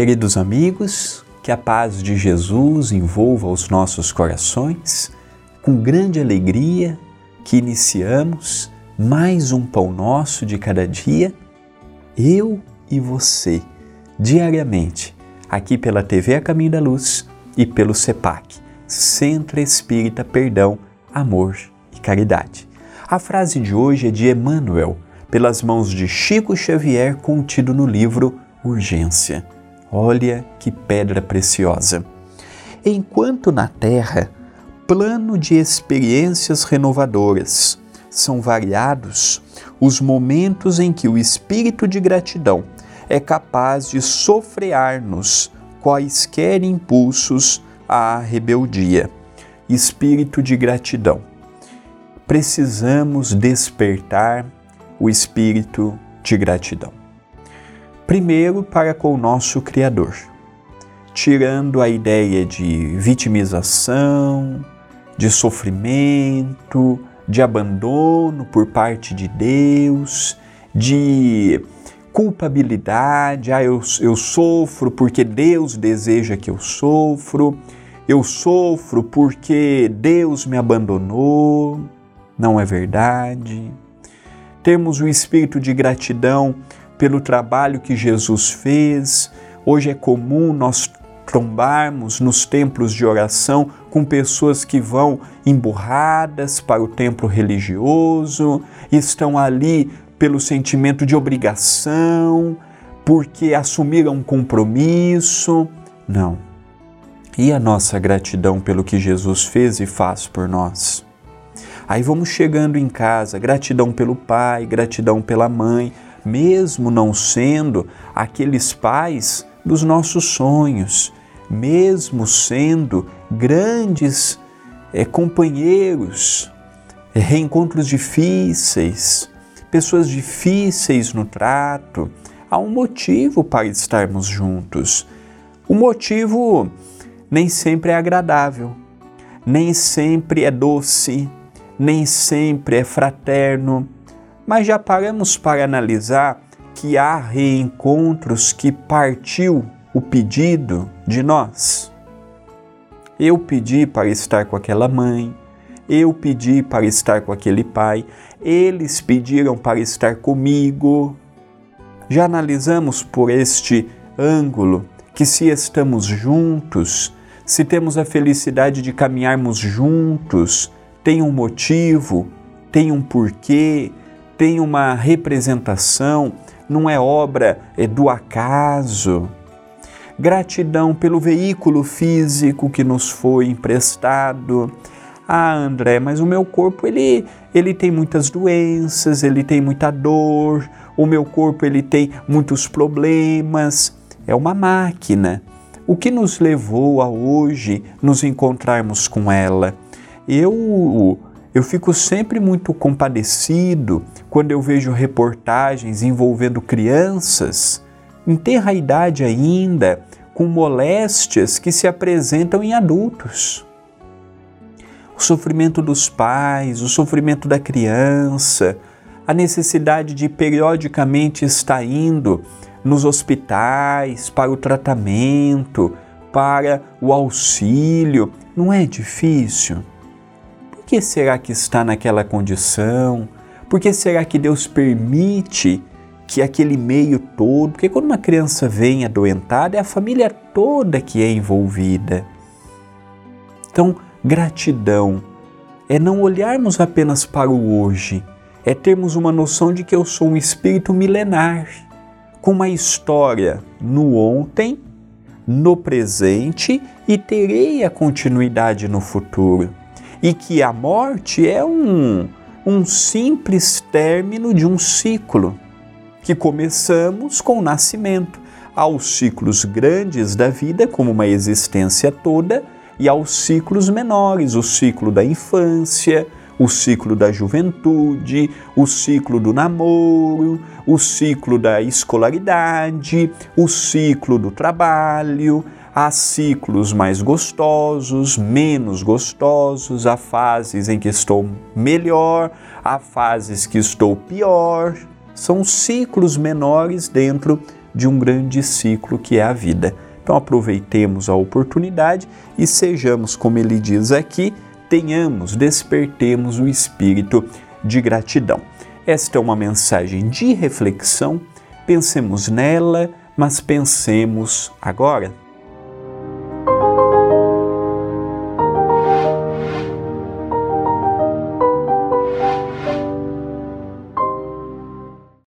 Queridos amigos, que a paz de Jesus envolva os nossos corações, com grande alegria que iniciamos mais um pão nosso de cada dia, eu e você, diariamente, aqui pela TV A Caminho da Luz e pelo CEPAC, Centro Espírita Perdão, Amor e Caridade. A frase de hoje é de Emmanuel, pelas mãos de Chico Xavier, contido no livro Urgência. Olha que pedra preciosa. Enquanto na Terra, plano de experiências renovadoras, são variados os momentos em que o espírito de gratidão é capaz de sofrear-nos quaisquer impulsos à rebeldia. Espírito de gratidão. Precisamos despertar o espírito de gratidão. Primeiro, para com o nosso Criador, tirando a ideia de vitimização, de sofrimento, de abandono por parte de Deus, de culpabilidade, ah, eu, eu sofro porque Deus deseja que eu sofro, eu sofro porque Deus me abandonou, não é verdade. Temos o espírito de gratidão pelo trabalho que Jesus fez. Hoje é comum nós trombarmos nos templos de oração com pessoas que vão emburradas para o templo religioso, estão ali pelo sentimento de obrigação, porque assumiram um compromisso. Não. E a nossa gratidão pelo que Jesus fez e faz por nós? Aí vamos chegando em casa, gratidão pelo pai, gratidão pela mãe, mesmo não sendo aqueles pais dos nossos sonhos, mesmo sendo grandes é, companheiros, é, reencontros difíceis, pessoas difíceis no trato, há um motivo para estarmos juntos. O motivo nem sempre é agradável, nem sempre é doce, nem sempre é fraterno mas já paramos para analisar que há reencontros que partiu o pedido de nós. Eu pedi para estar com aquela mãe, eu pedi para estar com aquele pai, eles pediram para estar comigo. Já analisamos por este ângulo que se estamos juntos, se temos a felicidade de caminharmos juntos, tem um motivo, tem um porquê, tem uma representação, não é obra é do acaso. Gratidão pelo veículo físico que nos foi emprestado. Ah, André, mas o meu corpo ele, ele tem muitas doenças, ele tem muita dor, o meu corpo ele tem muitos problemas. É uma máquina. O que nos levou a hoje nos encontrarmos com ela? Eu eu fico sempre muito compadecido quando eu vejo reportagens envolvendo crianças em terra idade ainda, com moléstias que se apresentam em adultos. O sofrimento dos pais, o sofrimento da criança, a necessidade de periodicamente estar indo nos hospitais para o tratamento, para o auxílio, não é difícil? Que será que está naquela condição? Por que será que Deus permite que aquele meio todo, porque quando uma criança vem adoentada, é a família toda que é envolvida. Então, gratidão é não olharmos apenas para o hoje, é termos uma noção de que eu sou um espírito milenar, com uma história no ontem, no presente e terei a continuidade no futuro e que a morte é um, um simples término de um ciclo que começamos com o nascimento, aos ciclos grandes da vida, como uma existência toda, e aos ciclos menores, o ciclo da infância, o ciclo da juventude, o ciclo do namoro, o ciclo da escolaridade, o ciclo do trabalho, Há ciclos mais gostosos, menos gostosos, há fases em que estou melhor, há fases que estou pior. São ciclos menores dentro de um grande ciclo que é a vida. Então aproveitemos a oportunidade e sejamos, como ele diz aqui, tenhamos, despertemos o espírito de gratidão. Esta é uma mensagem de reflexão, pensemos nela, mas pensemos agora